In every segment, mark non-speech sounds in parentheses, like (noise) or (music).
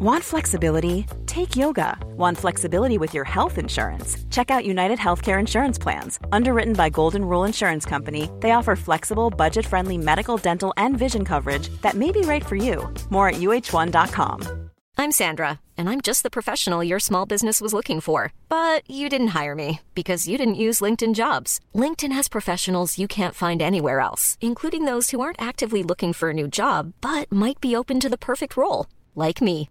Want flexibility? Take yoga. Want flexibility with your health insurance? Check out United Healthcare Insurance Plans. Underwritten by Golden Rule Insurance Company, they offer flexible, budget friendly medical, dental, and vision coverage that may be right for you. More at uh1.com. I'm Sandra, and I'm just the professional your small business was looking for. But you didn't hire me because you didn't use LinkedIn jobs. LinkedIn has professionals you can't find anywhere else, including those who aren't actively looking for a new job but might be open to the perfect role, like me.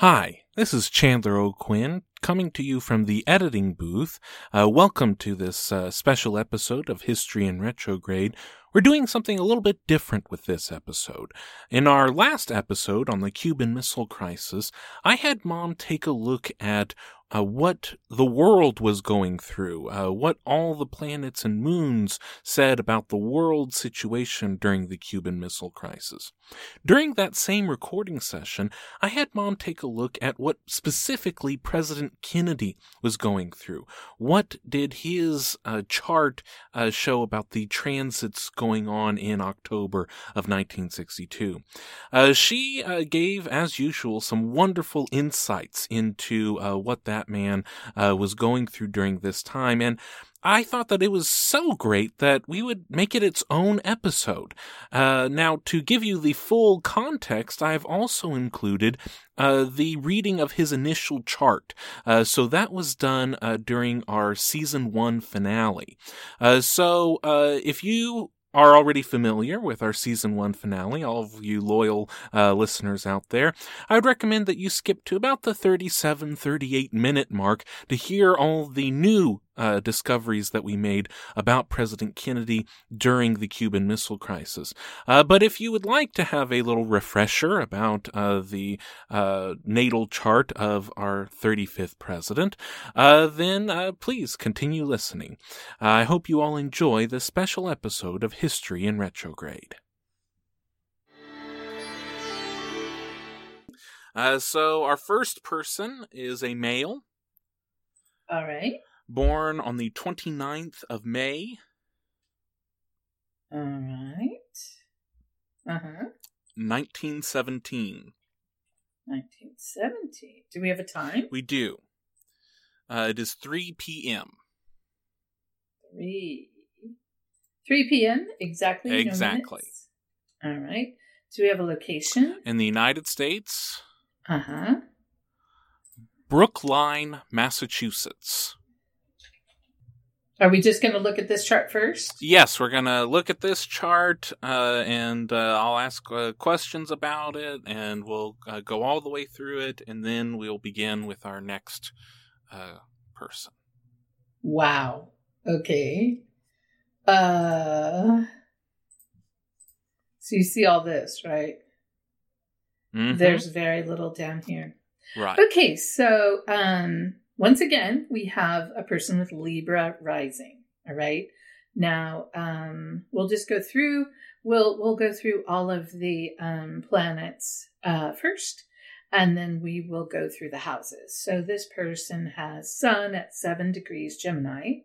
Hi, this is Chandler O'Quinn coming to you from the editing booth. Uh, welcome to this uh, special episode of History in Retrograde. We're doing something a little bit different with this episode. In our last episode on the Cuban Missile Crisis, I had Mom take a look at uh, what the world was going through, uh, what all the planets and moons said about the world situation during the Cuban Missile Crisis. During that same recording session, I had Mom take a look at what specifically President Kennedy was going through. What did his uh, chart uh, show about the transits going on in October of 1962? Uh, she uh, gave, as usual, some wonderful insights into what that man uh, was going through during this time. And I thought that it was so great that we would make it its own episode. Uh, now, to give you the full context, I've also included uh, the reading of his initial chart. Uh, so that was done uh, during our season one finale. Uh, so uh, if you are already familiar with our season one finale, all of you loyal uh, listeners out there, I would recommend that you skip to about the 37, 38 minute mark to hear all the new uh, discoveries that we made about President Kennedy during the Cuban Missile Crisis. Uh, but if you would like to have a little refresher about uh, the uh, natal chart of our 35th president, uh, then uh, please continue listening. I hope you all enjoy this special episode of History in Retrograde. so, our first person is a male. All right born on the 29th of May. All right. Uh huh. 1917. 1917. Do we have a time? We do. Uh, it is 3 p.m. 3. 3 p.m. Exactly. Exactly. No All right. Do we have a location? In the United States. Uh huh. Brookline, Massachusetts. Are we just going to look at this chart first? Yes, we're going to look at this chart uh, and uh, I'll ask uh, questions about it and we'll uh, go all the way through it and then we'll begin with our next uh, person. Wow. Okay. Uh So you see all this, right? Mm-hmm. There's very little down here. Right. Okay, so um once again, we have a person with Libra rising. All right. Now, um, we'll just go through. We'll we'll go through all of the um, planets uh, first, and then we will go through the houses. So this person has Sun at seven degrees Gemini,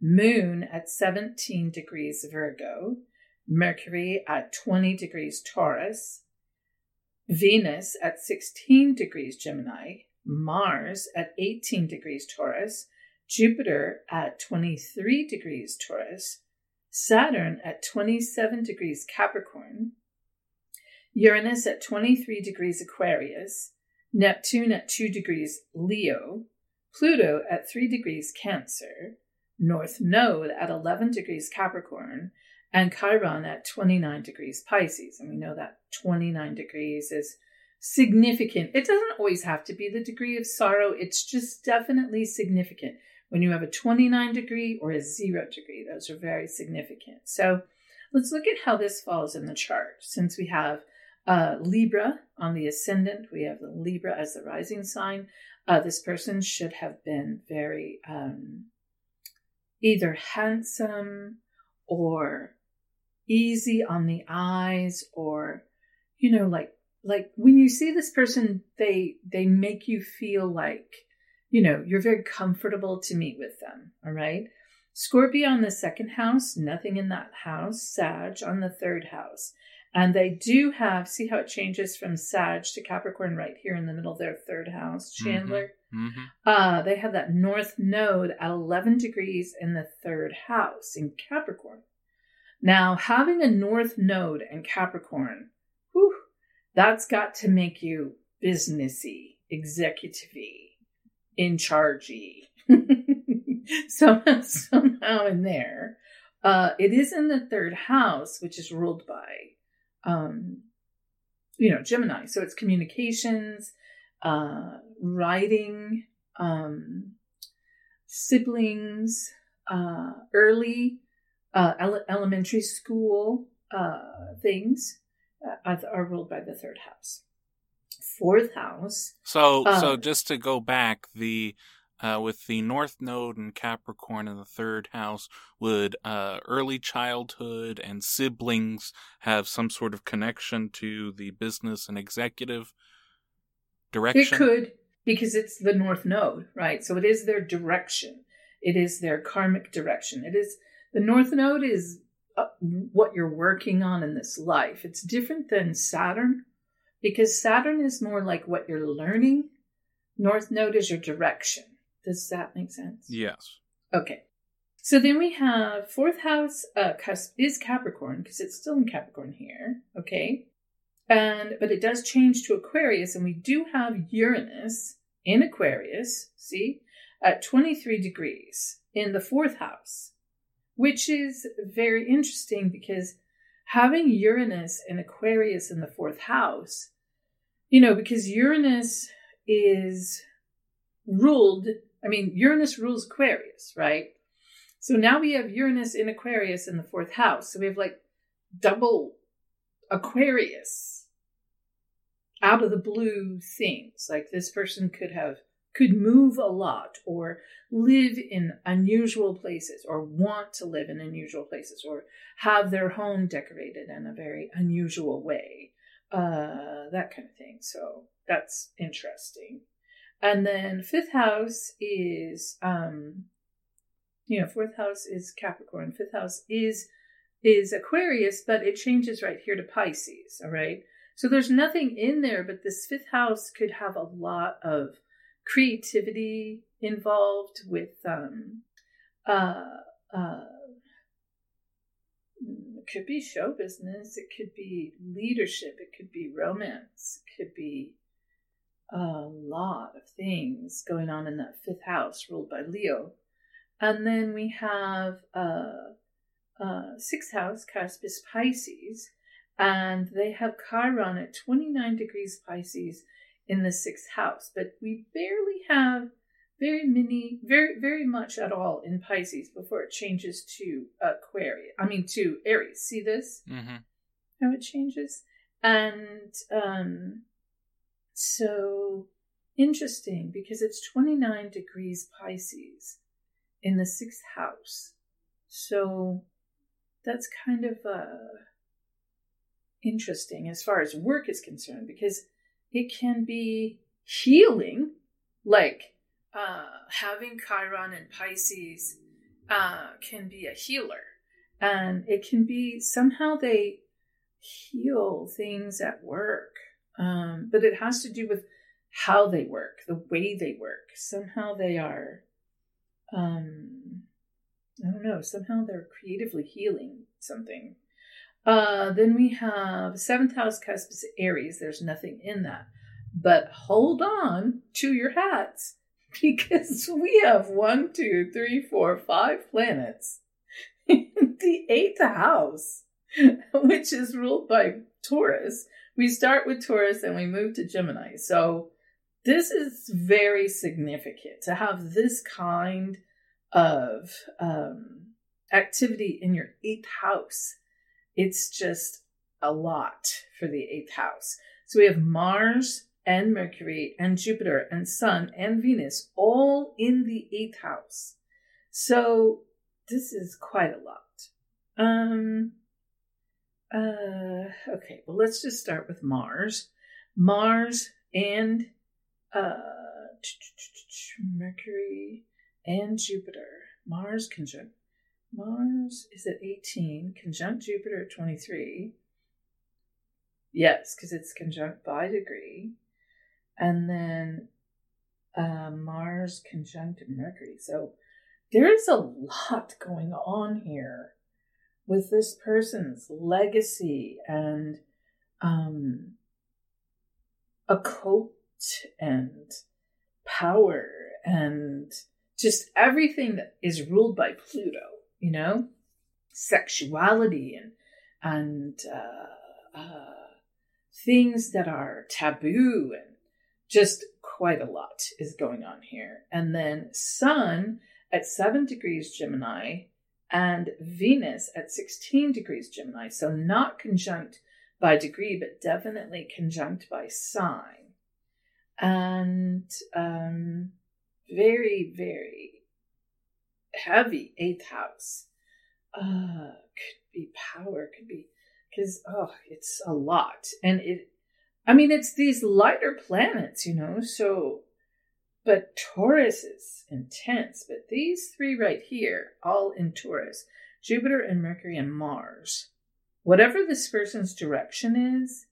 Moon at seventeen degrees Virgo, Mercury at twenty degrees Taurus, Venus at sixteen degrees Gemini, Mars at 18 degrees Taurus, Jupiter at 23 degrees Taurus, Saturn at 27 degrees Capricorn, Uranus at 23 degrees Aquarius, Neptune at 2 degrees Leo, Pluto at 3 degrees Cancer, North Node at 11 degrees Capricorn, and Chiron at 29 degrees Pisces. And we know that 29 degrees is significant. It doesn't always have to be the degree of sorrow, it's just definitely significant. when you have a 29 degree or a zero degree. Those are very significant. So let's look at how this falls in the chart. Since we have uh, Libra on the ascendant, we have the Libra as the rising sign. Uh, this person should have been very um, either handsome or easy on the eyes or you know like like when you see this person they they make you feel like you know you're very comfortable to meet with them all right scorpio on the second house nothing in that house sag on the third house and they do have see how it changes from sag to capricorn right here in the middle of their third house mm-hmm. chandler mm-hmm. Mm-hmm. Uh, they have that north node at 11 degrees in the third house in capricorn now, having a north node in Capricorn, that's got to make you businessy, executive-y, in chargey. (laughs) so somehow in there. Uh, it is in the third house, which is ruled by, um, you know, Gemini. So it's communications, uh, writing, um, siblings, uh, early uh, ele- elementary school uh, things uh, are ruled by the third house. Fourth house. So, so uh, just to go back, the uh, with the North Node and Capricorn in the third house, would uh, early childhood and siblings have some sort of connection to the business and executive direction? It could, because it's the North Node, right? So it is their direction. It is their karmic direction. It is the North Node is what you're working on in this life. It's different than Saturn because Saturn is more like what you're learning. North Node is your direction. Does that make sense? Yes. Okay. So then we have fourth house uh, is Capricorn because it's still in Capricorn here. Okay. And but it does change to Aquarius, and we do have Uranus in Aquarius. See, at 23 degrees in the fourth house which is very interesting because having Uranus and Aquarius in the fourth house, you know, because Uranus is ruled, I mean, Uranus rules Aquarius, right? So now we have Uranus in Aquarius in the fourth house. So we have like double Aquarius out of the blue things. Like this person could have could move a lot or live in unusual places or want to live in unusual places or have their home decorated in a very unusual way. Uh, that kind of thing. So that's interesting. And then fifth house is, um, you know, fourth house is Capricorn. Fifth house is is Aquarius, but it changes right here to Pisces. All right. So there's nothing in there, but this fifth house could have a lot of creativity involved with um, uh, uh, it could be show business, it could be leadership, it could be romance, it could be a lot of things going on in that fifth house ruled by Leo. And then we have uh, uh, sixth house, cusp is Pisces, and they have Chiron at 29 degrees Pisces in the sixth house, but we barely have very many, very, very much at all in Pisces before it changes to Aquarius. I mean, to Aries. See this? Mm-hmm. How it changes? And um, so interesting because it's 29 degrees Pisces in the sixth house. So that's kind of uh, interesting as far as work is concerned because it can be healing, like uh, having Chiron and Pisces uh, can be a healer. And it can be somehow they heal things at work. Um, but it has to do with how they work, the way they work. Somehow they are, um, I don't know, somehow they're creatively healing something. Uh, then we have seventh house cusp is Aries. There's nothing in that. But hold on to your hats (laughs) because we have one, two, three, four, five planets in the eighth house, (laughs) which is ruled by Taurus. We start with Taurus and we move to Gemini. So this is very significant to have this kind of um, activity in your eighth house. It's just a lot for the eighth house. So we have Mars and Mercury and Jupiter and Sun and Venus all in the eighth house. So this is quite a lot. Um, uh, okay, well, let's just start with Mars. Mars and uh, Mercury and Jupiter. Mars conjunct. Mars is at 18, conjunct Jupiter at 23. Yes, because it's conjunct by degree. And then uh, Mars conjunct Mercury. So there's a lot going on here with this person's legacy and um, occult and power and just everything that is ruled by Pluto, you know, sexuality and and uh, uh, things that are taboo and just quite a lot is going on here. And then Sun at seven degrees Gemini and Venus at 16 degrees Gemini. So not conjunct by degree, but definitely conjunct by sign. And um, very, very heavy eighth house. Uh, could be power, could be, because, oh, it's a lot. And it, I mean, it's these lighter planets, you know, so but Taurus is intense. But these three right here, all in Taurus Jupiter and Mercury and Mars, whatever this person's direction is,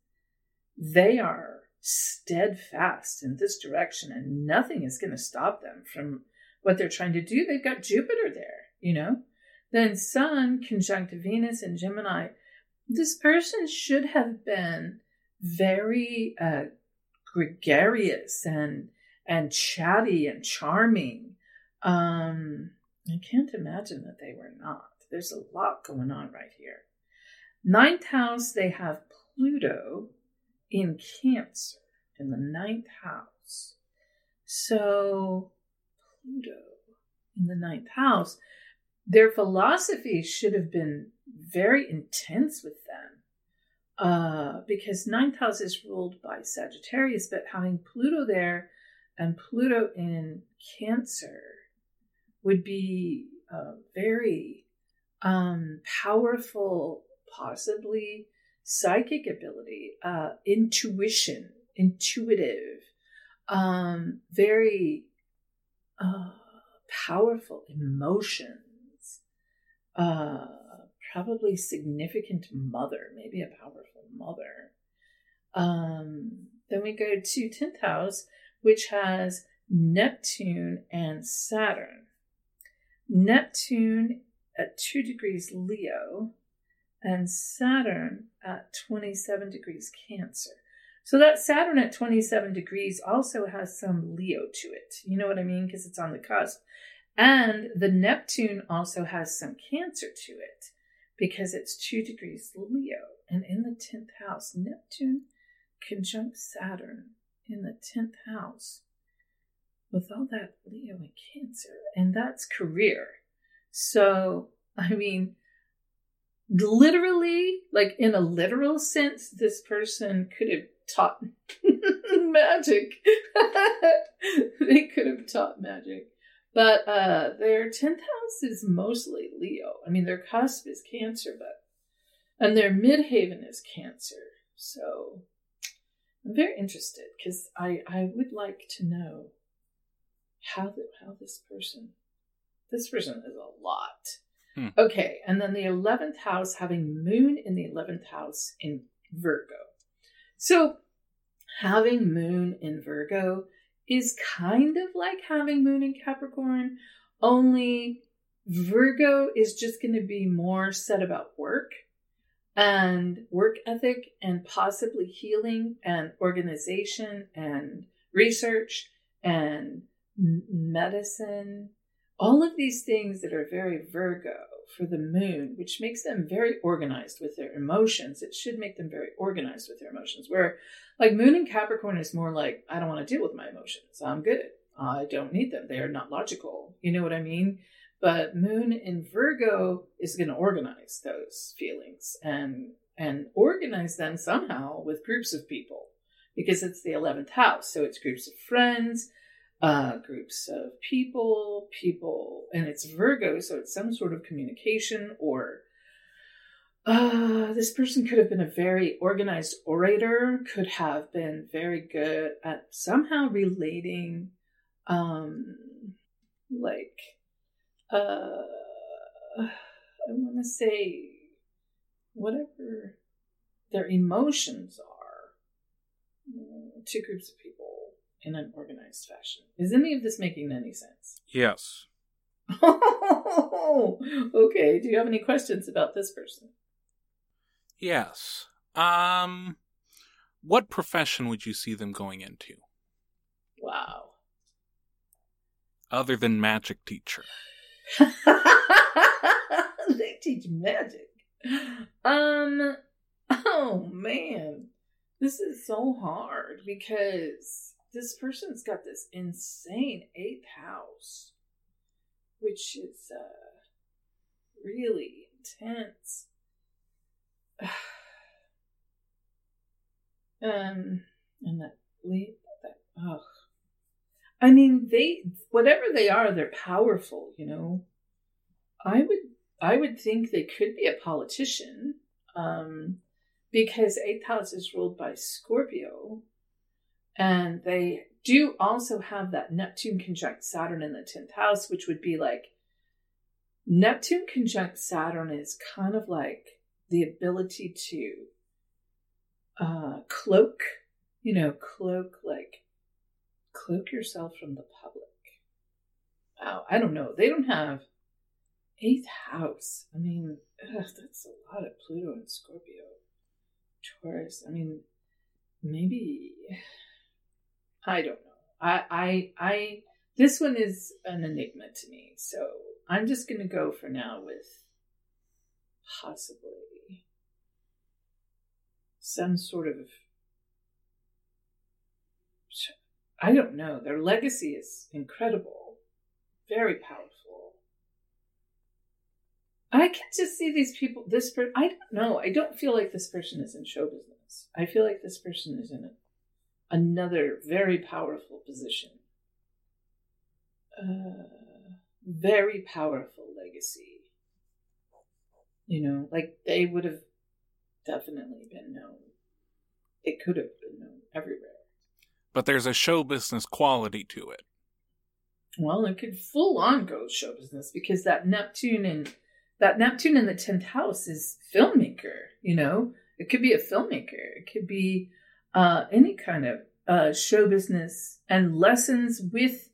they are steadfast in this direction and nothing is going to stop them from what they're trying to do. They've got Jupiter there, you know? Then Sun conjunct Venus and Gemini. This person should have been very uh, gregarious and and chatty and charming. Um, I can't imagine that they were not. There's a lot going on right here. Ninth house, they have Pluto in Cancer in the ninth house. So, Pluto in the ninth house, their philosophy should have been very intense with them. Uh, because ninth house is ruled by Sagittarius, but having Pluto there and Pluto in Cancer would be a very um, powerful, possibly psychic ability, uh, intuition, intuitive, um, very powerful emotions, uh, probably significant mother, maybe a powerful mother. Um, then we go to 10th house, which has Neptune and Saturn. Neptune at 2 degrees Leo and Saturn at 27 degrees Cancer. So that Saturn at 27 degrees also has some Leo to it. You know what I mean? Because it's on the cusp. And the Neptune also has some Cancer to it because it's 2 degrees Leo. And in the 10th house, Neptune conjunct Saturn in the 10th house with all that Leo and Cancer, and that's career. So, I mean, literally, like in a literal sense, this person could have taught (laughs) magic. (laughs) they could have taught magic. But uh, their 10th house is mostly Leo. I mean, their cusp is Cancer, but, and their midheaven is Cancer. So, I'm very interested because I, I would like to know how the, how this person this person is a lot. Hmm. Okay, and then the eleventh house having Moon in the eleventh house in Virgo. So having Moon in Virgo is kind of like having Moon in Capricorn, only Virgo is just going to be more set about work and work ethic and possibly healing and organization and research and medicine all of these things that are very virgo for the moon which makes them very organized with their emotions. It should make them very organized with their emotions. Where like moon in capricorn is more like i don't want to deal with my emotions. I'm good. I don't need them. They are not logical. You know what i mean? But Moon in Virgo is going to organize those feelings and and organize them somehow with groups of people because it's the 11th house. So it's groups of friends, uh, groups of people, people, and it's Virgo, so it's some sort of communication or uh, this person could have been a very organized orator, could have been very good at somehow relating, um, like, uh, I want to say, whatever their emotions are uh, to groups of people in an organized fashion. Is any of this making any sense? Yes. (laughs) okay. Do you have any questions about this person? Yes. Um, what profession would you see them going into? Wow. Other than magic teacher. (laughs) they teach magic. Um, oh man. This is so hard because this person's got this insane eighth house, which is uh, really intense. (sighs) um, and that leap, that ugh. I mean, they whatever they are, they're powerful. You know, I would I would think they could be a politician, um, because eighth house is ruled by Scorpio, and they do also have that Neptune conjunct Saturn in the tenth house, which would be like Neptune conjunct Saturn is kind of like the ability to uh, cloak, you know, cloak like cloak yourself from the public. Wow, I don't know. They don't have eighth house. I mean, ugh, that's a lot of Pluto and Scorpio, Taurus. I mean, maybe I don't know. I I I this one is an enigma to me, so I'm just gonna go for now with possibly some sort of I don't know. Their legacy is incredible, very powerful. I can just see these people. This person, I don't know. I don't feel like this person is in show business. I feel like this person is in another very powerful position. Uh, very powerful legacy. You know, like they would have definitely been known. It could have been known everywhere. But there's a show business quality to it. Well, it could full on go show business because that Neptune and that Neptune in the tenth house is filmmaker. You know, it could be a filmmaker. It could be uh, any kind of uh, show business and lessons with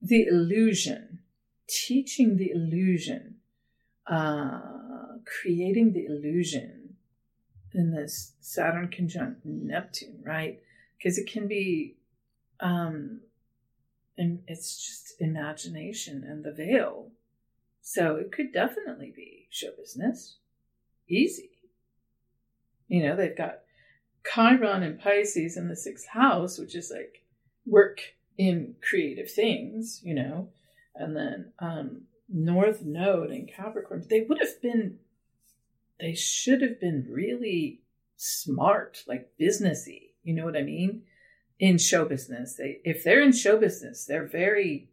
the illusion, teaching the illusion, uh, creating the illusion in this Saturn conjunct Neptune, right? Because it can be, um, and it's just imagination and the veil. So it could definitely be show business. Easy. You know, they've got Chiron and Pisces in the sixth house, which is like work in creative things, you know, and then um, North Node in Capricorn. They would have been they should have been really smart, like businessy. You know what I mean? In show business, they if they're in show business, they're very,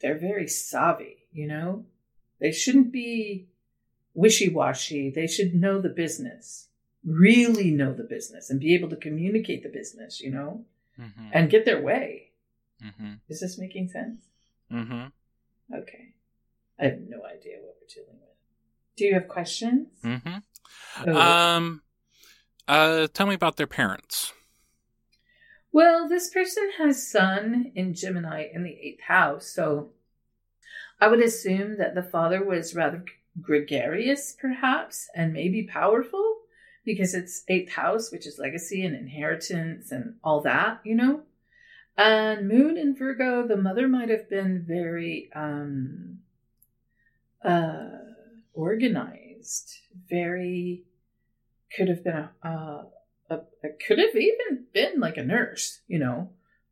they're very savvy. You know, they shouldn't be wishy washy. They should know the business, really know the business, and be able to communicate the business. You know, mm-hmm. and get their way. Mm-hmm. Is this making sense? Mm-hmm. Okay. I have no idea what we're dealing with. Do you have questions? Mm-hmm. Oh. Um, uh, tell me about their parents. Well, this person has Sun in Gemini in the eighth house, so I would assume that the father was rather gregarious, perhaps, and maybe powerful because it's eighth house, which is legacy and inheritance and all that, you know. And Moon in Virgo, the mother might have been very um, uh, organized, very could have been a, a, a, a, could have even been like a nurse, you know,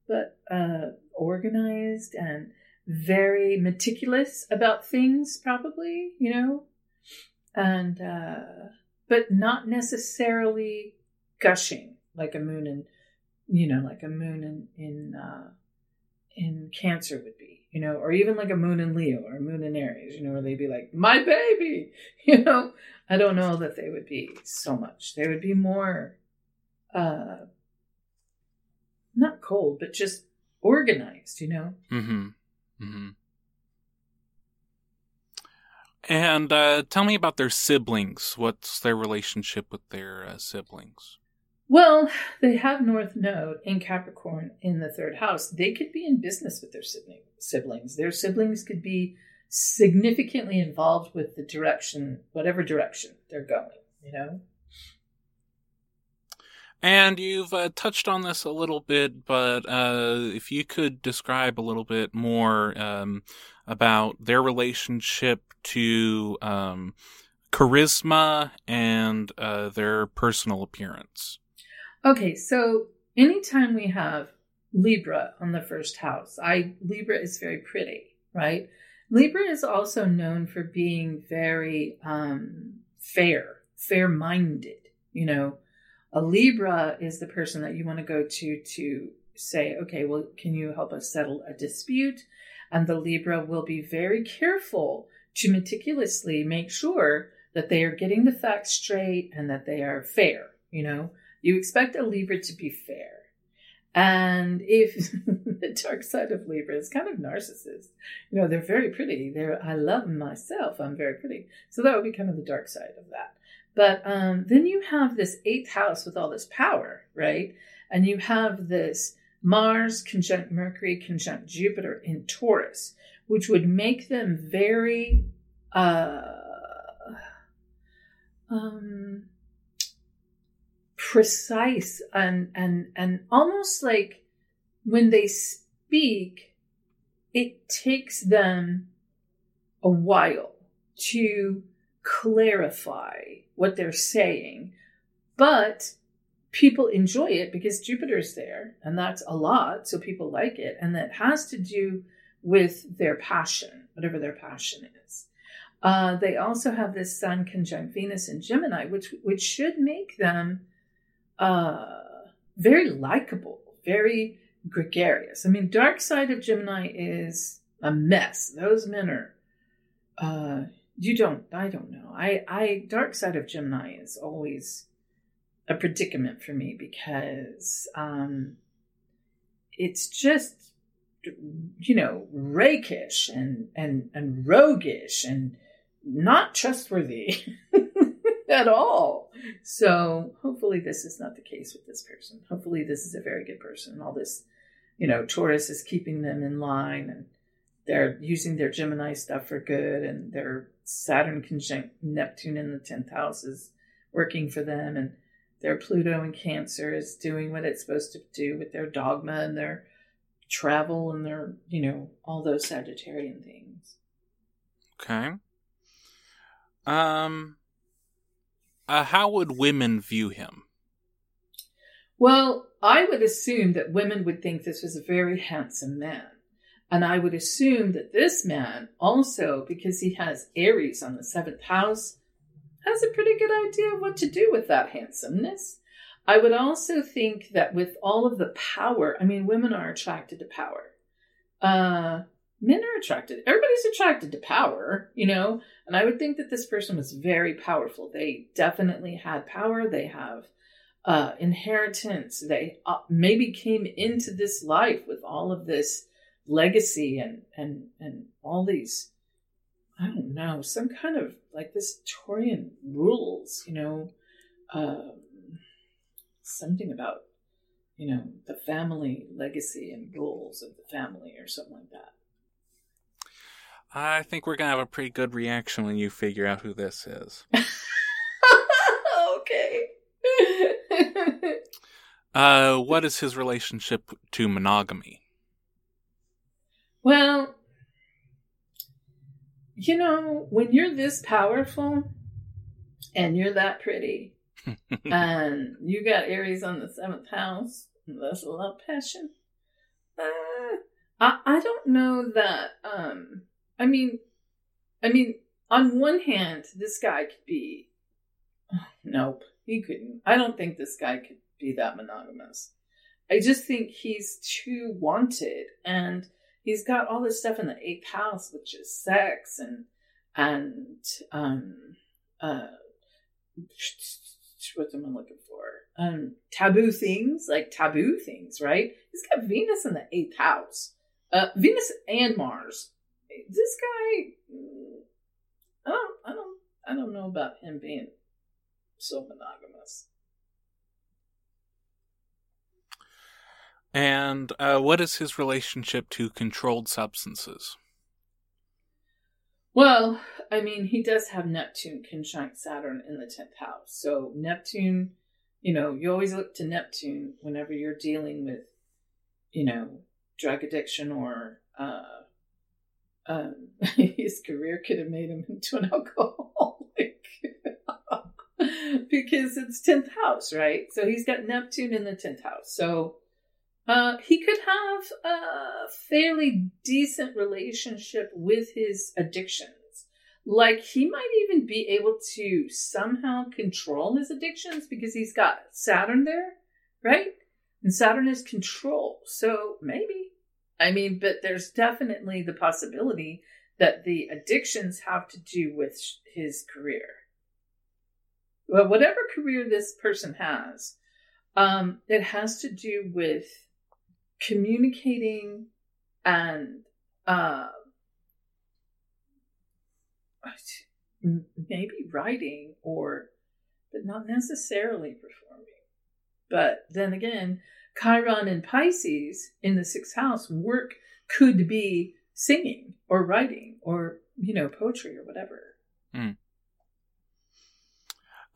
but uh, organized and very meticulous about things, probably, you know, and, uh, but not necessarily gushing like a moon and, you know, like a moon in, in, uh, in Cancer would be, you know, or even like a moon in Leo or a moon in Aries, you know, where they'd be like, my baby, (laughs) you know, I don't know that they would be so much. They would be more, uh, not cold, but just organized, you know? Mm-hmm. Mm-hmm. And uh, tell me about their siblings. What's their relationship with their uh, siblings? Well, they have North Node in Capricorn in the third house. They could be in business with their sibling, siblings. Their siblings could be significantly involved with the direction, whatever direction they're going, you know? And you've uh, touched on this a little bit, but uh, if you could describe a little bit more um, about their relationship to um, charisma and uh, their personal appearance. Okay, so anytime we have Libra on the first house, I Libra is very pretty, right? Libra is also known for being very um, fair, fair-minded. You know, a Libra is the person that you want to go to to say, okay, well, can you help us settle a dispute? And the Libra will be very careful to meticulously make sure that they are getting the facts straight and that they are fair. You know, you expect a Libra to be fair. And if (laughs) the dark side of Libra is kind of narcissist, you know, they're very pretty. They're, I love myself. I'm very pretty. So that would be kind of the dark side of that. But um, then you have this eighth house with all this power, right? And you have this Mars conjunct Mercury conjunct Jupiter in Taurus, which would make them very uh, um, precise and and and almost like when they speak, it takes them a while to clarify what they're saying, but people enjoy it because Jupiter's there, and that's a lot, so people like it, and that has to do with their passion, whatever their passion is. Uh, they also have this Sun conjunct Venus in Gemini, which which should make them uh, very likable, very gregarious. I mean, dark side of Gemini is a mess. Those men are uh, you don't i don't know. I i dark side of gemini is always a predicament for me because um it's just you know rakish and and and roguish and not trustworthy (laughs) at all. So hopefully this is not the case with this person. Hopefully this is a very good person. All this you know taurus is keeping them in line and they're using their gemini stuff for good and they're Saturn conjunct Neptune in the 10th house is working for them, and their Pluto in Cancer is doing what it's supposed to do with their dogma and their travel and their, you know, all those Sagittarian things. Okay. Um, uh, how would women view him? Well, I would assume that women would think this was a very handsome man. And I would assume that this man also, because he has Aries on the seventh house, has a pretty good idea of what to do with that handsomeness. I would also think that with all of the power, I mean, women are attracted to power. Uh, men are attracted. Everybody's attracted to power, you know? And I would think that this person was very powerful. They definitely had power. They have uh, inheritance. They uh, maybe came into this life with all of this legacy and and and all these I don't know some kind of like this Taurian rules, you know, um, something about you know the family legacy and rules of the family or something like that. I think we're gonna have a pretty good reaction when you figure out who this is. (laughs) okay. uh, what is his relationship to monogamy? Well, you know, when you're this powerful and you're that pretty, and (laughs) you got Aries on the seventh house, that's a lot of passion. Uh, I, I don't know that um I mean I mean on one hand this guy could be oh, nope, he couldn't. I don't think this guy could be that monogamous. I just think he's too wanted and he's got all this stuff in the eighth house, which is sex and and um uh what am I looking for? Um taboo things, like taboo things, right? He's got Venus in the eighth house. Uh Venus and Mars. This guy mm, I don't I don't I don't know about him being so monogamous. And uh, what is his relationship to controlled substances? Well, I mean, he does have Neptune conjunct Saturn in the 10th house. So, Neptune, you know, you always look to Neptune whenever you're dealing with, you know, drug addiction or uh, um, (laughs) his career could have made him into an (laughs) alcoholic (laughs) because it's 10th house, right? So, he's got Neptune in the 10th house. So, uh, he could have a fairly decent relationship with his addictions. Like, he might even be able to somehow control his addictions because he's got Saturn there, right? And Saturn is control. So maybe. I mean, but there's definitely the possibility that the addictions have to do with his career. Well, whatever career this person has, um, it has to do with communicating and uh, maybe writing or but not necessarily performing but then again chiron and pisces in the sixth house work could be singing or writing or you know poetry or whatever mm.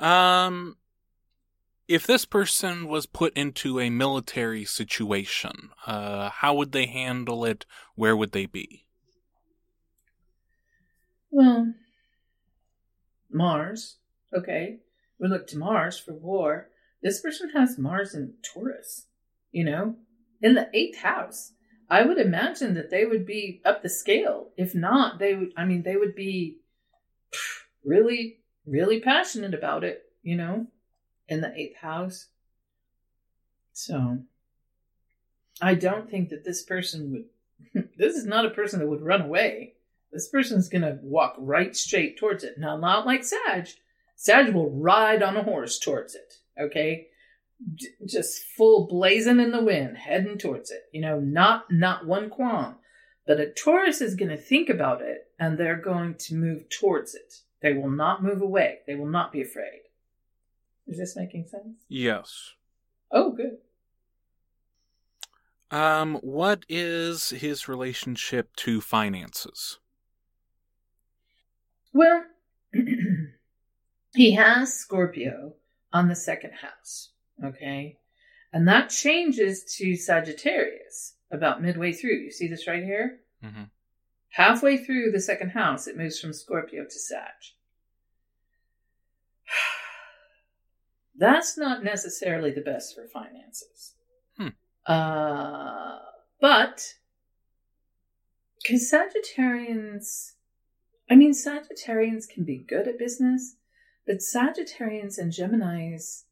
um if this person was put into a military situation, uh, how would they handle it? Where would they be? Well, Mars. Okay. We look to Mars for war. This person has Mars in Taurus, you know, in the eighth house. I would imagine that they would be up the scale. If not, they would, I mean, they would be really, really passionate about it, you know? In the eighth house. So I don't think that this person would, (laughs) this is not a person that would run away. This person's going to walk right straight towards it. Now, not like Sag. Sag will ride on a horse towards it, okay? Just full blazing in the wind, heading towards it. You know, not not one qualm. But a Taurus is going to think about it and they're going to move towards it. They will not move away. They will not be afraid. Is this making sense? Yes. Oh, good. Um, what is his relationship to finances? Well, (clears throat) he has Scorpio on the second house, okay? And that changes to Sagittarius about midway through. You see this right here? Mm-hmm. Halfway through the second house, it moves from Scorpio to Sag. That's not necessarily the best for finances. Hmm. Uh, but because Sagittarians, I mean, Sagittarians can be good at business, but Sagittarians and Geminis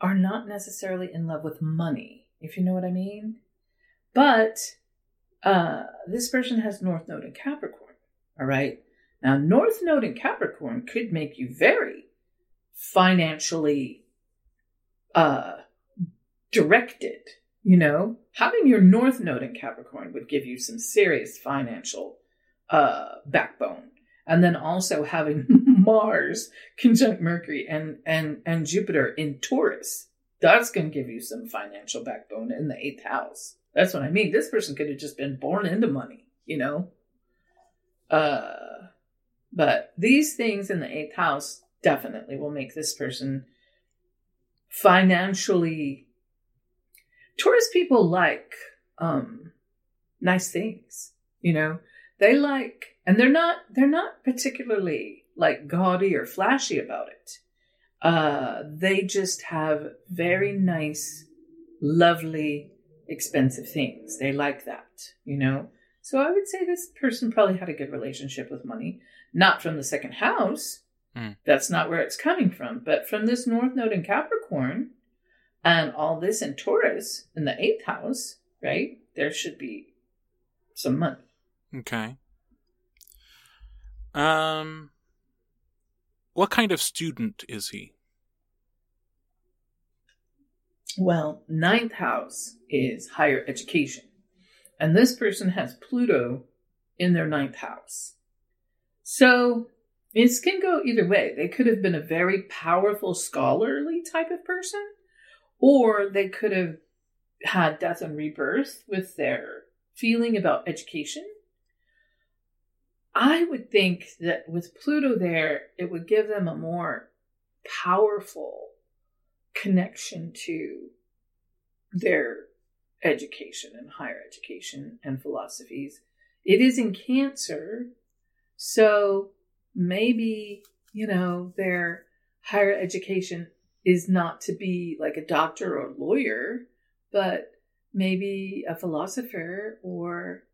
are not necessarily in love with money, if you know what I mean. But uh, this person has North Node in Capricorn, all right? Now, North Node in Capricorn could make you very financially uh, directed. You know, having your North Node in Capricorn would give you some serious financial uh, backbone, and then also having (laughs) Mars conjunct Mercury and and and Jupiter in Taurus, that's going to give you some financial backbone in the eighth house. That's what I mean. This person could have just been born into money, you know. Uh, but these things in the eighth house definitely will make this person financially Taurus people like um nice things, you know. They like and they're not they're not particularly like gaudy or flashy about it. Uh they just have very nice lovely expensive things. They like that, you know? So I would say this person probably had a good relationship with money, not from the second house. Mm. That's not where it's coming from, but from this North Node in Capricorn and all this in Taurus in the eighth house, right? There should be some money. Okay. Um, what kind of student is he? Well, ninth house is higher education. And this person has Pluto in their ninth house. So this can go either way. They could have been a very powerful, scholarly type of person, or they could have had death and rebirth with their feeling about education. I would think that with Pluto there, it would give them a more powerful connection to their education and higher education and philosophies. It is in Cancer, so maybe, you know, their higher education is not to be like a doctor or a lawyer, but maybe a philosopher or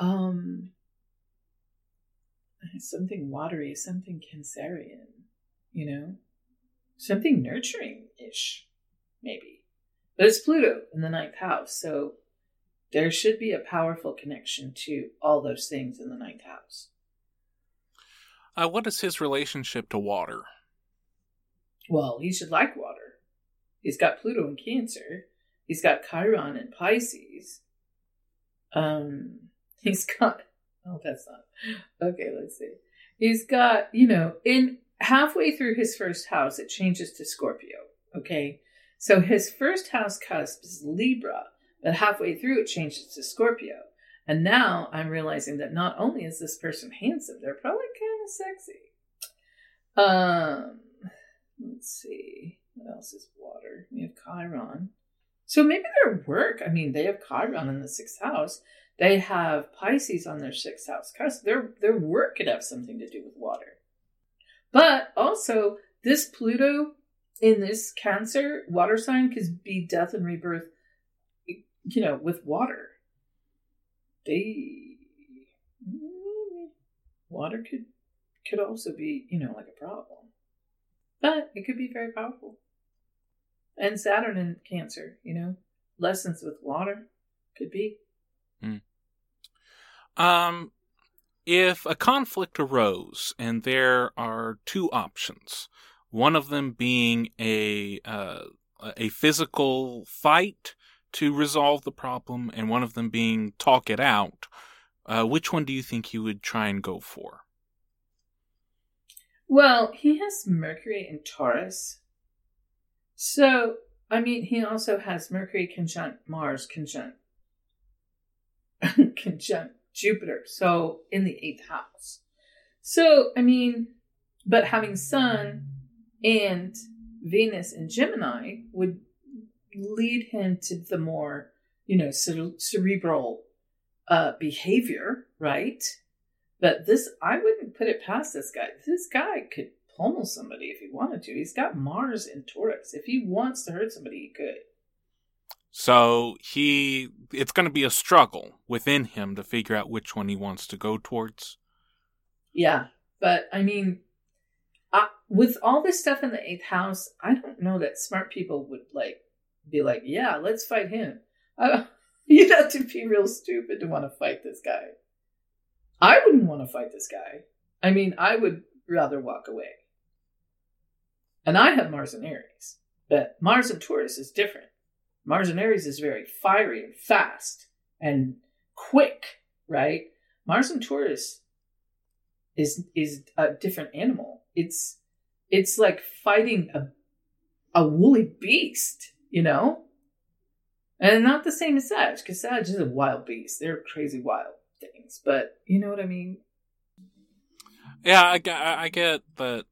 um something watery, something cancerian, you know? Something nurturing ish, maybe. But it's Pluto in the ninth house, so there should be a powerful connection to all those things in the ninth house. Uh, what is his relationship to water? Well, he should like water. He's got Pluto in Cancer. He's got Chiron in Pisces. Um, (laughs) he's got. Oh, that's not. Okay, let's see. He's got, you know, in halfway through his first house, it changes to Scorpio. Okay. So his first house cusp is Libra, but halfway through it changes to Scorpio. And now I'm realizing that not only is this person handsome, they're probably sexy. Um, let's see. What else is water? We have Chiron. So maybe their work, I mean, they have Chiron in the sixth house. They have Pisces on their sixth house. Their, their work could have something to do with water. But also, this Pluto in this Cancer water sign could be death and rebirth, you know, with water. They water could could also be, you know, like a problem. But it could be very powerful. And Saturn in Cancer, you know, lessons with water could be. Mm. Um, if a conflict arose and there are two options, one of them being a uh, a physical fight to resolve the problem, and one of them being talk it out, uh, which one do you think you would try and go for? Well, he has Mercury in Taurus. So, I mean, he also has Mercury conjunct Mars conjunct (laughs) conjunct Jupiter, so in the eighth house. So, I mean, but having Sun and Venus in Gemini would lead him to the more, you know, cerebral uh, behavior, right? But this, I wouldn't put it past this guy. This guy could pummel somebody if he wanted to. He's got Mars in Taurus. If he wants to hurt somebody, he could. So he, it's going to be a struggle within him to figure out which one he wants to go towards. Yeah, but I mean, uh, with all this stuff in the eighth house, I don't know that smart people would like be like, "Yeah, let's fight him." (laughs) Uh, you'd have to be real stupid to want to fight this guy. I wouldn't want to fight this guy. I mean, I would rather walk away. And I have Mars and Aries, but Mars and Taurus is different. Mars and Aries is very fiery and fast and quick, right? Mars and Taurus is is a different animal. It's it's like fighting a a woolly beast, you know? And not the same as Sag, because Sag is a wild beast. They're crazy wild things, but you know what I mean? Yeah, I, I get that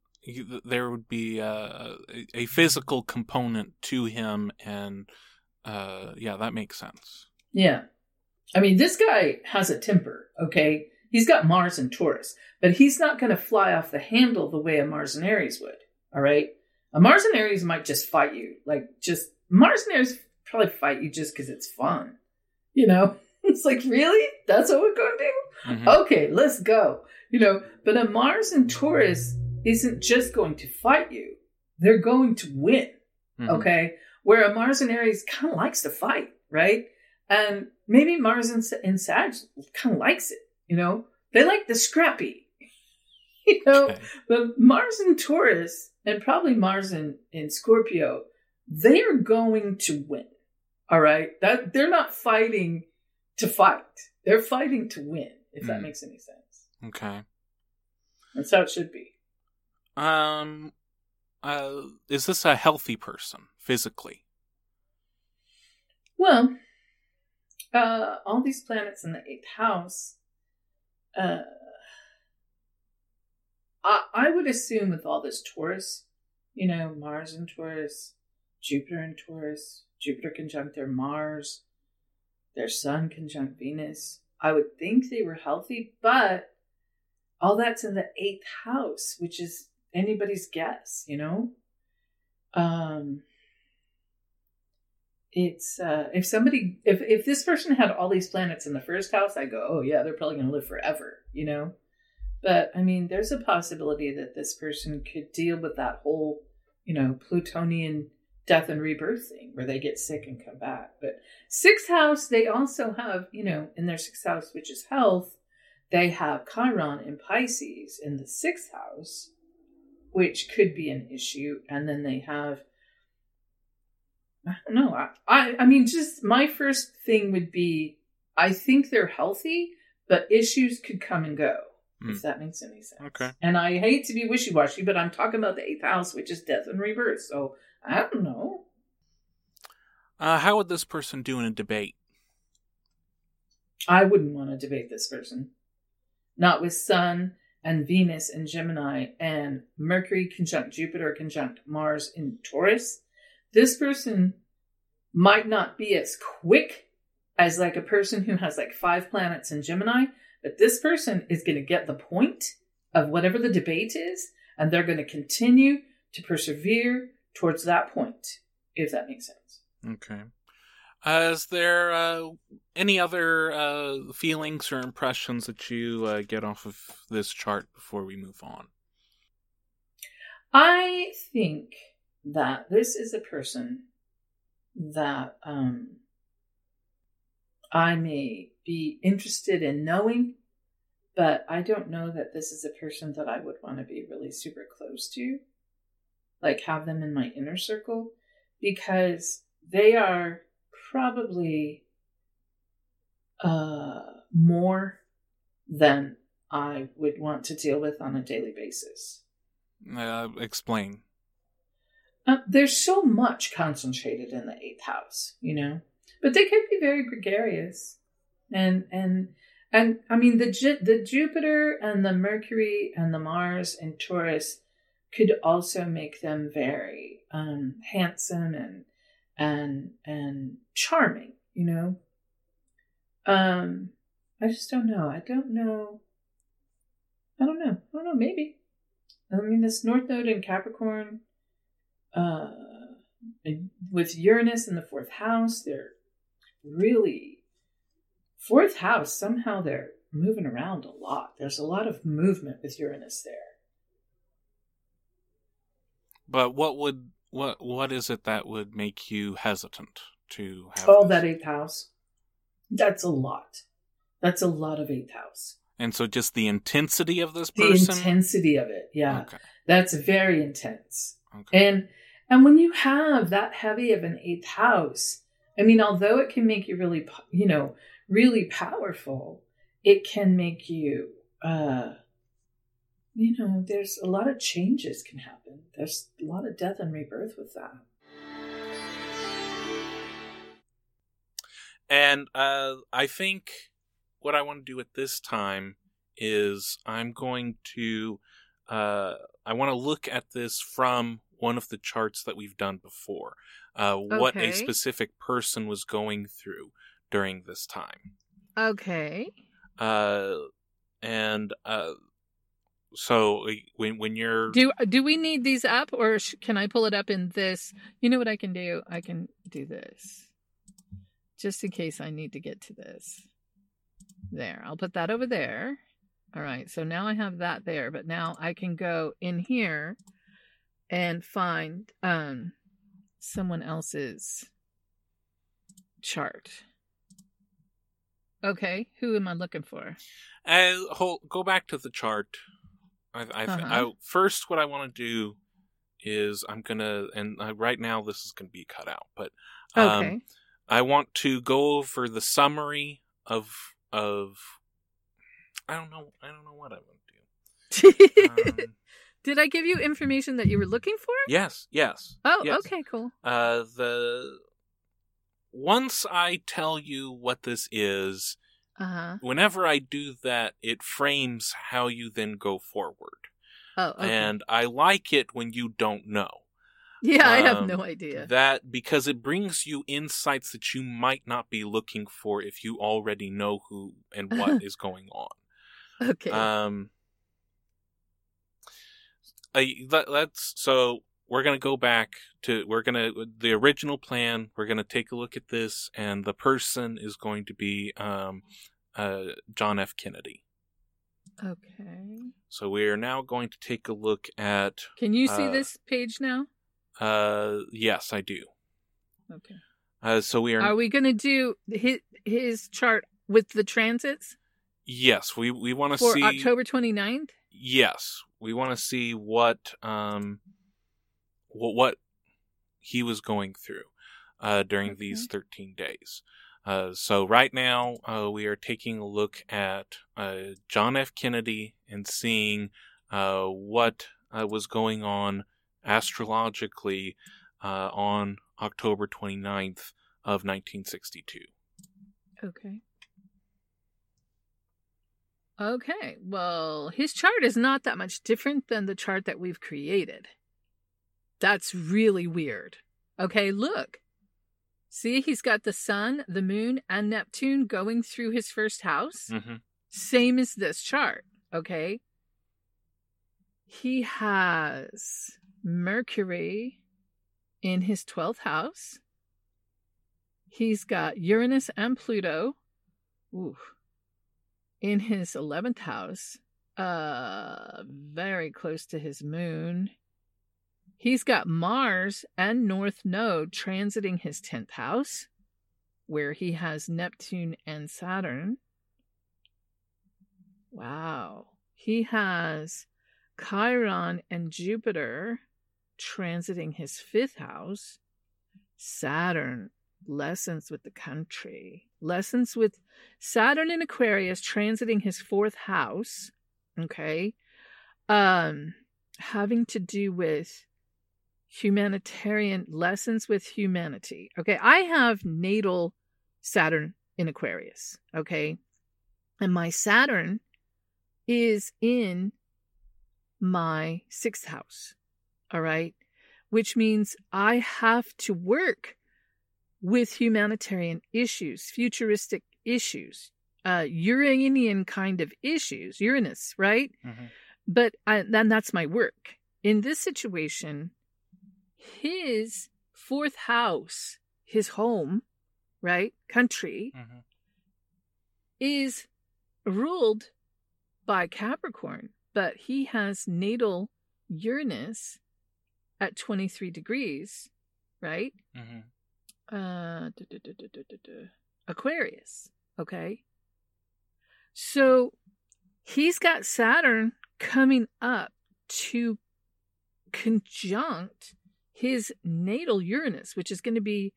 there would be uh, a, a physical component to him and uh, yeah, that makes sense. Yeah. I mean, this guy has a temper, okay? He's got Mars and Taurus, but he's not going to fly off the handle the way a Mars and Aries would, all right? A Mars and Aries might just fight you. Like, just, Mars and Aries probably fight you just because it's fun. You know, (laughs) it's like really that's what we're going to do. Mhm. Okay, let's go. You know, but a Mars and Taurus isn't just going to fight you; they're going to win. Mhm. Okay, where a Mars and Aries kind of likes to fight, right? And maybe Mars and, and Sag kind of likes it. You know, they like the scrappy. (laughs) you know, Okay. but Mars and Taurus, and probably Mars and, and Scorpio, they are going to win. All right, that they're not fighting to fight; they're fighting to win. If that Mm. makes any sense, Okay. that's how it should be. Um, uh, is this a healthy person physically? Well, uh, all these planets in the eighth house, uh, I, I would assume with all this Taurus, you know, Mars and Taurus, Jupiter and Taurus, Jupiter conjunct their Mars, their Sun conjunct Venus, I would think they were healthy, but all that's in the eighth house, which is anybody's guess, you know? Um, it's uh if somebody if if this person had all these planets in the first house i go oh yeah they're probably going to live forever you know but i mean there's a possibility that this person could deal with that whole you know plutonian death and rebirth thing where they get sick and come back but sixth house they also have you know in their sixth house which is health they have chiron in pisces in the sixth house which could be an issue and then they have I don't know. I, I, I mean, just my first thing would be I think they're healthy, but issues could come and go, if Hmm. that makes any sense. Okay. And I hate to be wishy washy, but I'm talking about the eighth house, which is death and rebirth. So I don't know. Uh, how would this person do in a debate? I wouldn't want to debate this person. Not with Sun and Venus and Gemini and Mercury conjunct Jupiter conjunct Mars in Taurus. This person might not be as quick as like a person who has like five planets in Gemini, but this person is going to get the point of whatever the debate is, and they're going to continue to persevere towards that point, if that makes sense. Okay. Uh, is there uh, any other uh, feelings or impressions that you uh, get off of this chart before we move on? I think that this is a person that um, I may be interested in knowing, but I don't know that this is a person that I would want to be really super close to, like have them in my inner circle, because they are probably uh, more than I would want to deal with on a daily basis. Uh, explain. Uh, there's so much concentrated in the eighth house, you know, but they can be very gregarious, and and and I mean the the Jupiter and the Mercury and the Mars and Taurus could also make them very um, handsome and and and charming, you know. Um, I just don't know. I don't know. I don't know. I don't know. Maybe. I mean, this North Node in Capricorn, uh, with Uranus in the fourth house, they're really fourth house. Somehow they're moving around a lot. There's a lot of movement with Uranus there. But what would what what is it that would make you hesitant to have? Oh, this? that eighth house. That's a lot. That's a lot of eighth house. And so, just the intensity of this The person. intensity of it, yeah, Okay. that's very intense. Okay. And and when you have that heavy of an eighth house, I mean, although it can make you really, you know, really powerful, it can make you, uh, you know, there's a lot of changes can happen. There's a lot of death and rebirth with that. And uh, I think what I want to do at this time is I'm going to uh, I want to look at this from one of the charts that we've done before. Uh, What a specific person was going through during this time. Okay. Uh, and uh, so when when you're Do do we need these up, or sh- can I pull it up in this? You know what I can do? I can do this. just in case I need to get to this. There, I'll put that over there. All right, so now I have that there, but now I can go in here and find um someone else's chart. Okay, who am I looking for? Uh, hold, go back to the chart. I, I, Uh-huh. I first, what I want to do is I'm gonna, and uh, right now this is gonna be cut out, but um, Okay. I want to go over the summary of of. I don't know. I don't know what I want to do. (laughs) Um, Did I give you information that you were looking for? yes, yes. Oh, yes. okay, cool. Uh, the once I tell you what this is, Uh huh. whenever I do that, it frames how you then go forward. Oh, okay. And I like it when you don't know. yeah, I have um, no idea. That because it brings you insights that you might not be looking for if you already know who and what (laughs) is going on. okay. Um, I, that, that's so we're gonna go back to we're gonna the original plan. We're gonna take a look at this, and the person is going to be um, uh, John F. Kennedy. okay. So we are now going to take a look at. Can you see uh, this page now? Uh, yes, I do. Okay. Uh, so we are. Are we going to do his, his chart with the transits yes, we we want to see. October 29th? Yes, we want to see what um, what what he was going through uh during Okay. these thirteen days. Uh, so right now uh, we are taking a look at uh, John F. Kennedy and seeing uh, what uh, was going on astrologically uh, on October 29th of 1962. Okay. Okay. Well, his chart is not that much different than the chart that we've created. That's really weird. Okay, look. See, he's got the sun, the moon, and Neptune going through his first house. Mm-hmm. Same as this chart. Okay. He has Mercury in his 12th house. He's got Uranus and Pluto ooh, in his 11th house, uh, very close to his moon. He's got Mars and North Node transiting his 10th house, where he has Neptune and Saturn. Wow. He has Chiron and Jupiter transiting his fifth house. Saturn, lessons with the country. Lessons with Saturn in Aquarius transiting his fourth house. Okay. Um, having to do with humanitarian lessons with humanity. Okay. I have natal Saturn in Aquarius. Okay. And my Saturn is in my sixth house. All right. Which means I have to work with humanitarian issues, futuristic issues, uh, Uranian kind of issues, Uranus, right? Mhm. But I, then that's my work. In this situation, his fourth house, his home, right, country, Mm-hmm. is ruled by Capricorn, but he has natal Uranus at 23 degrees, right? Mm-hmm. Uh. Aquarius, okay? So he's got Saturn coming up to conjunct his natal Uranus, which is going to be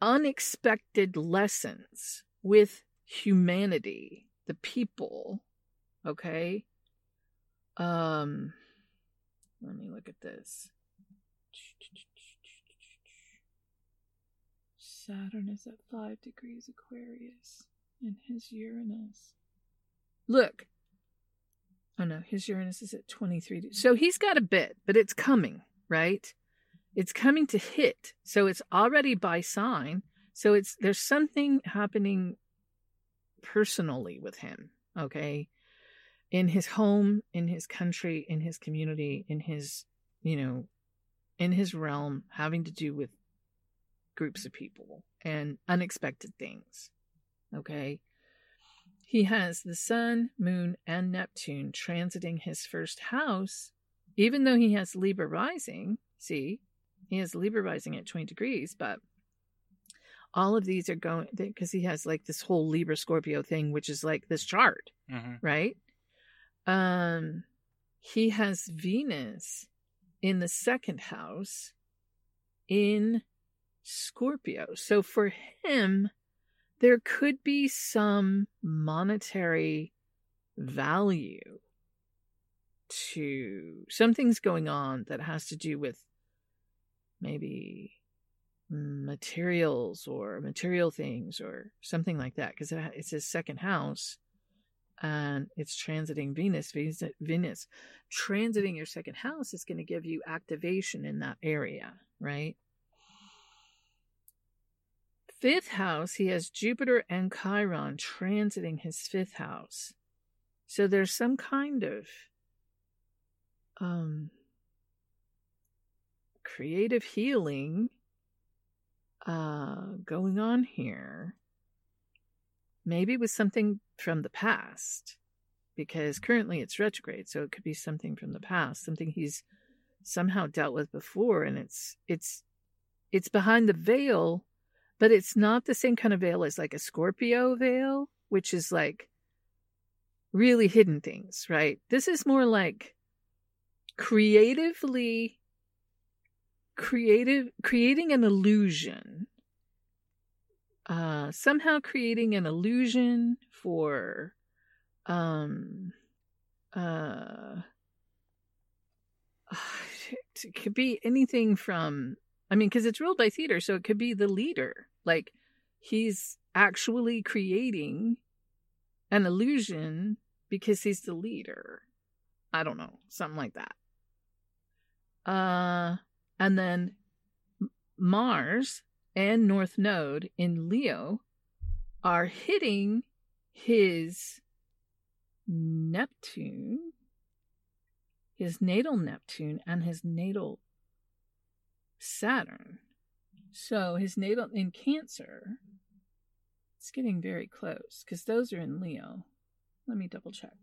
unexpected lessons with humanity, the people, okay? Um let me look at this. Saturn is at 5 degrees Aquarius and his Uranus. Look. Oh no, his Uranus is at 23. de- So he's got a bit, but it's coming, right? It's coming to hit. So it's already by sign. So it's there's something happening personally with him, okay? In his home, in his country, in his community, in his, you know, in his realm having to do with groups of people and unexpected things. Okay. He has the sun, moon, and Neptune transiting his first house, even though he has Libra rising. See, he has Libra rising at 20 degrees, but all of these are going because he has like this whole Libra Scorpio thing, which is like this chart, Mm-hmm. right? Um, he has Venus in the second house in Scorpio. So for him, there could be some monetary value to something's going on that has to do with maybe materials or material things or something like that because it's his second house and it's transiting Venus. Venus, transiting your second house is going to give you activation in that area, right? Fifth house, he has Jupiter and Chiron transiting his fifth house. So there's some kind of um creative healing uh going on here. Maybe with something from the past because currently it's retrograde so it could be something from the past something he's somehow dealt with before and it's it's it's behind the veil but it's not the same kind of veil as like a scorpio veil which is like really hidden things right? This is more like creatively creative creating an illusion uh somehow creating an illusion for um uh (sighs) it could be anything from i mean because it's ruled by theater so it could be the leader. Like he's actually creating an illusion because he's the leader. I don't know something like that. Uh and then Mars and North Node in Leo are hitting his Neptune, his natal Neptune, and his natal Saturn. So his natal in Cancer, it's getting very close because those are in Leo. Let me double check.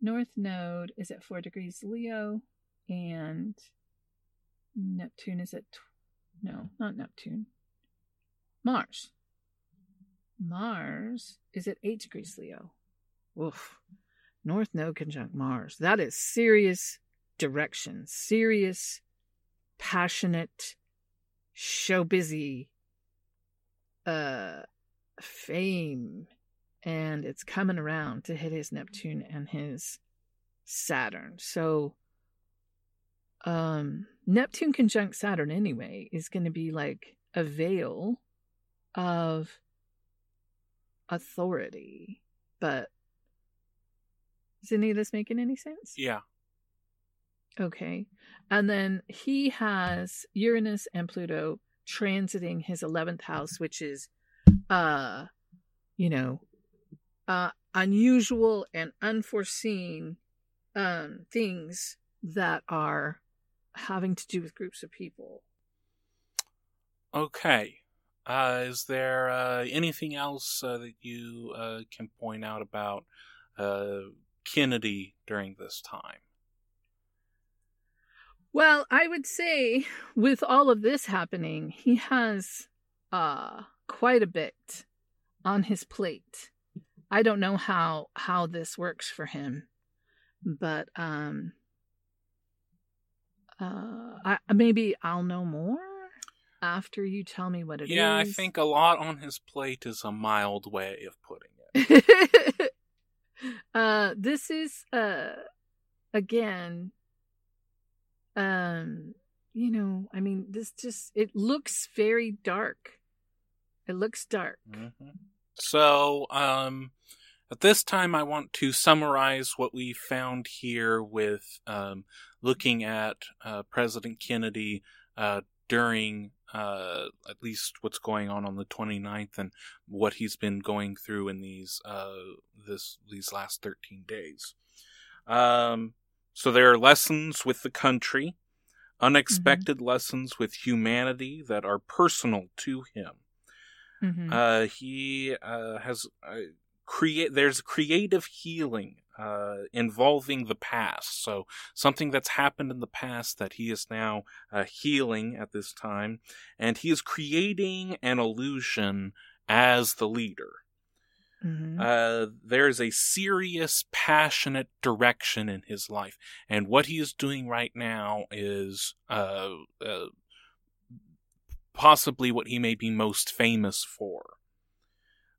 North Node is at 4 degrees Leo, and Neptune is at. Tw- no, not Neptune. Mars. Mars is at 8 degrees Leo. Oof. North Node conjunct Mars. That is serious direction, serious, passionate, show busy uh fame and it's coming around to hit his Neptune and his Saturn. So um Neptune conjunct Saturn anyway is going to be like a veil of authority. But is any of this making any sense? Yeah. Okay. And then he has Uranus and Pluto transiting his 11th house, which is, uh, you know, uh, unusual and unforeseen um, things that are having to do with groups of people. Okay. Uh, is there uh, anything else uh, that you uh, can point out about uh, Kennedy during this time? Well, I would say with all of this happening, he has uh, quite a bit on his plate. I don't know how how this works for him, but um, uh, I, maybe I'll know more after you tell me what it yeah, is. I think a lot on his plate is a mild way of putting it. (laughs) uh, this is uh, again, um, you know, I mean, this just it looks very dark. It looks dark. Mm-hmm. So, um, at this time, I want to summarize what we found here with um, looking at uh, President Kennedy uh, during uh, at least what's going on on the 29th and what he's been going through in these uh, this these last 13 days. Um, so there are lessons with the country. unexpected mm-hmm. lessons with humanity that are personal to him. Mm-hmm. Uh, he uh, has uh, create. There's creative healing uh, involving the past. So something that's happened in the past that he is now uh, healing at this time, and he is creating an illusion as the leader. Mm-hmm. Uh, there's a serious, passionate direction in his life, and what he is doing right now is uh, uh, possibly what he may be most famous for.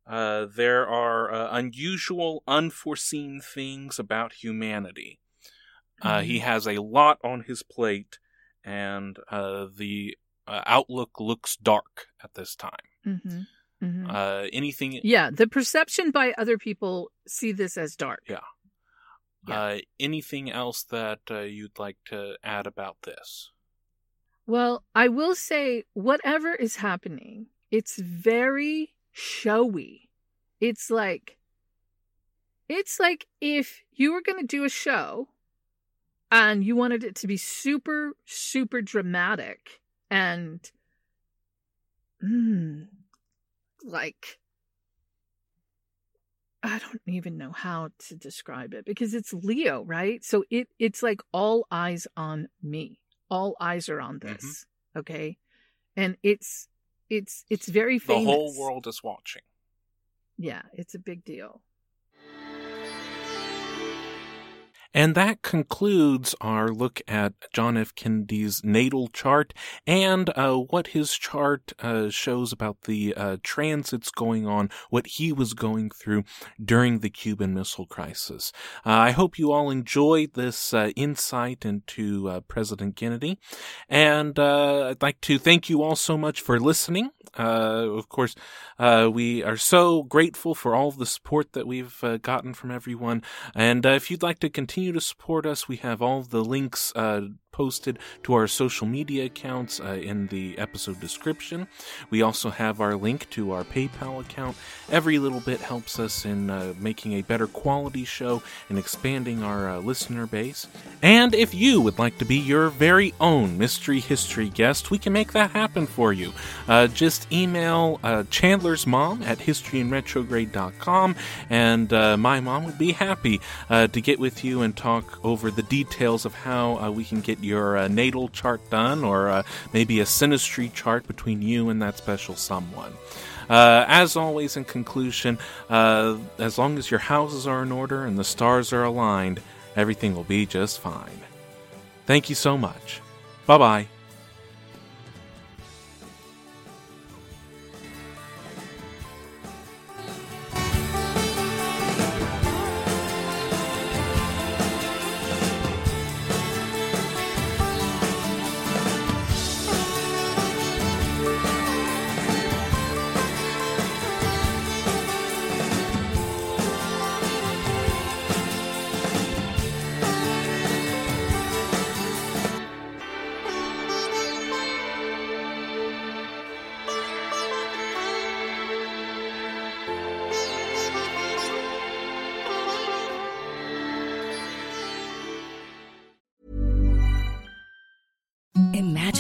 Uh, there are uh, unusual, unforeseen things about humanity. Uh, mm-hmm. He has a lot on his plate, and uh, the uh, outlook looks dark at this time. Mm-hmm. Mm-hmm. Uh, anything? Yeah, the perception by other people see this as dark. Yeah. yeah. anything else that you'd like to add about this? Well, I will say, whatever is happening, it's very showy. It's like it's like if you were going to do a show and you wanted it to be super super dramatic and mm, like I don't even know how to describe it because it's Leo, right? So it it's like all eyes on me. All eyes are on mm-hmm. this. Mm-hmm. Okay? And it's it's it's very famous. The whole world is watching. Yeah, it's a big deal. And that concludes our look at John F. Kennedy's natal chart and uh, what his chart uh, shows about the uh, transits going on, what he was going through during the Cuban Missile Crisis. Uh, I hope you all enjoyed this uh, insight into uh, President Kennedy. And I'd like to thank you all so much for listening. of course, we are so grateful for all the support that we've gotten from everyone. And if you'd like to continue continue to support us, we have all the links uh, posted to our social media accounts uh, in the episode description. We also have our link to our PayPal account. Every little bit helps us in uh, making a better quality show and expanding our uh, listener base. And if you would like to be your very own mystery history guest, we can make that happen for you. Uh, just email uh, Chandler's mom at historyandretrograde.com, and uh, my mom would be happy to get with you and talk over the details of how we can get your uh, natal chart done, or uh, maybe a synastry chart between you and that special someone. Uh, as always, in conclusion, uh, as long as your houses are in order and the stars are aligned, everything will be just fine. Thank you so much. Bye bye.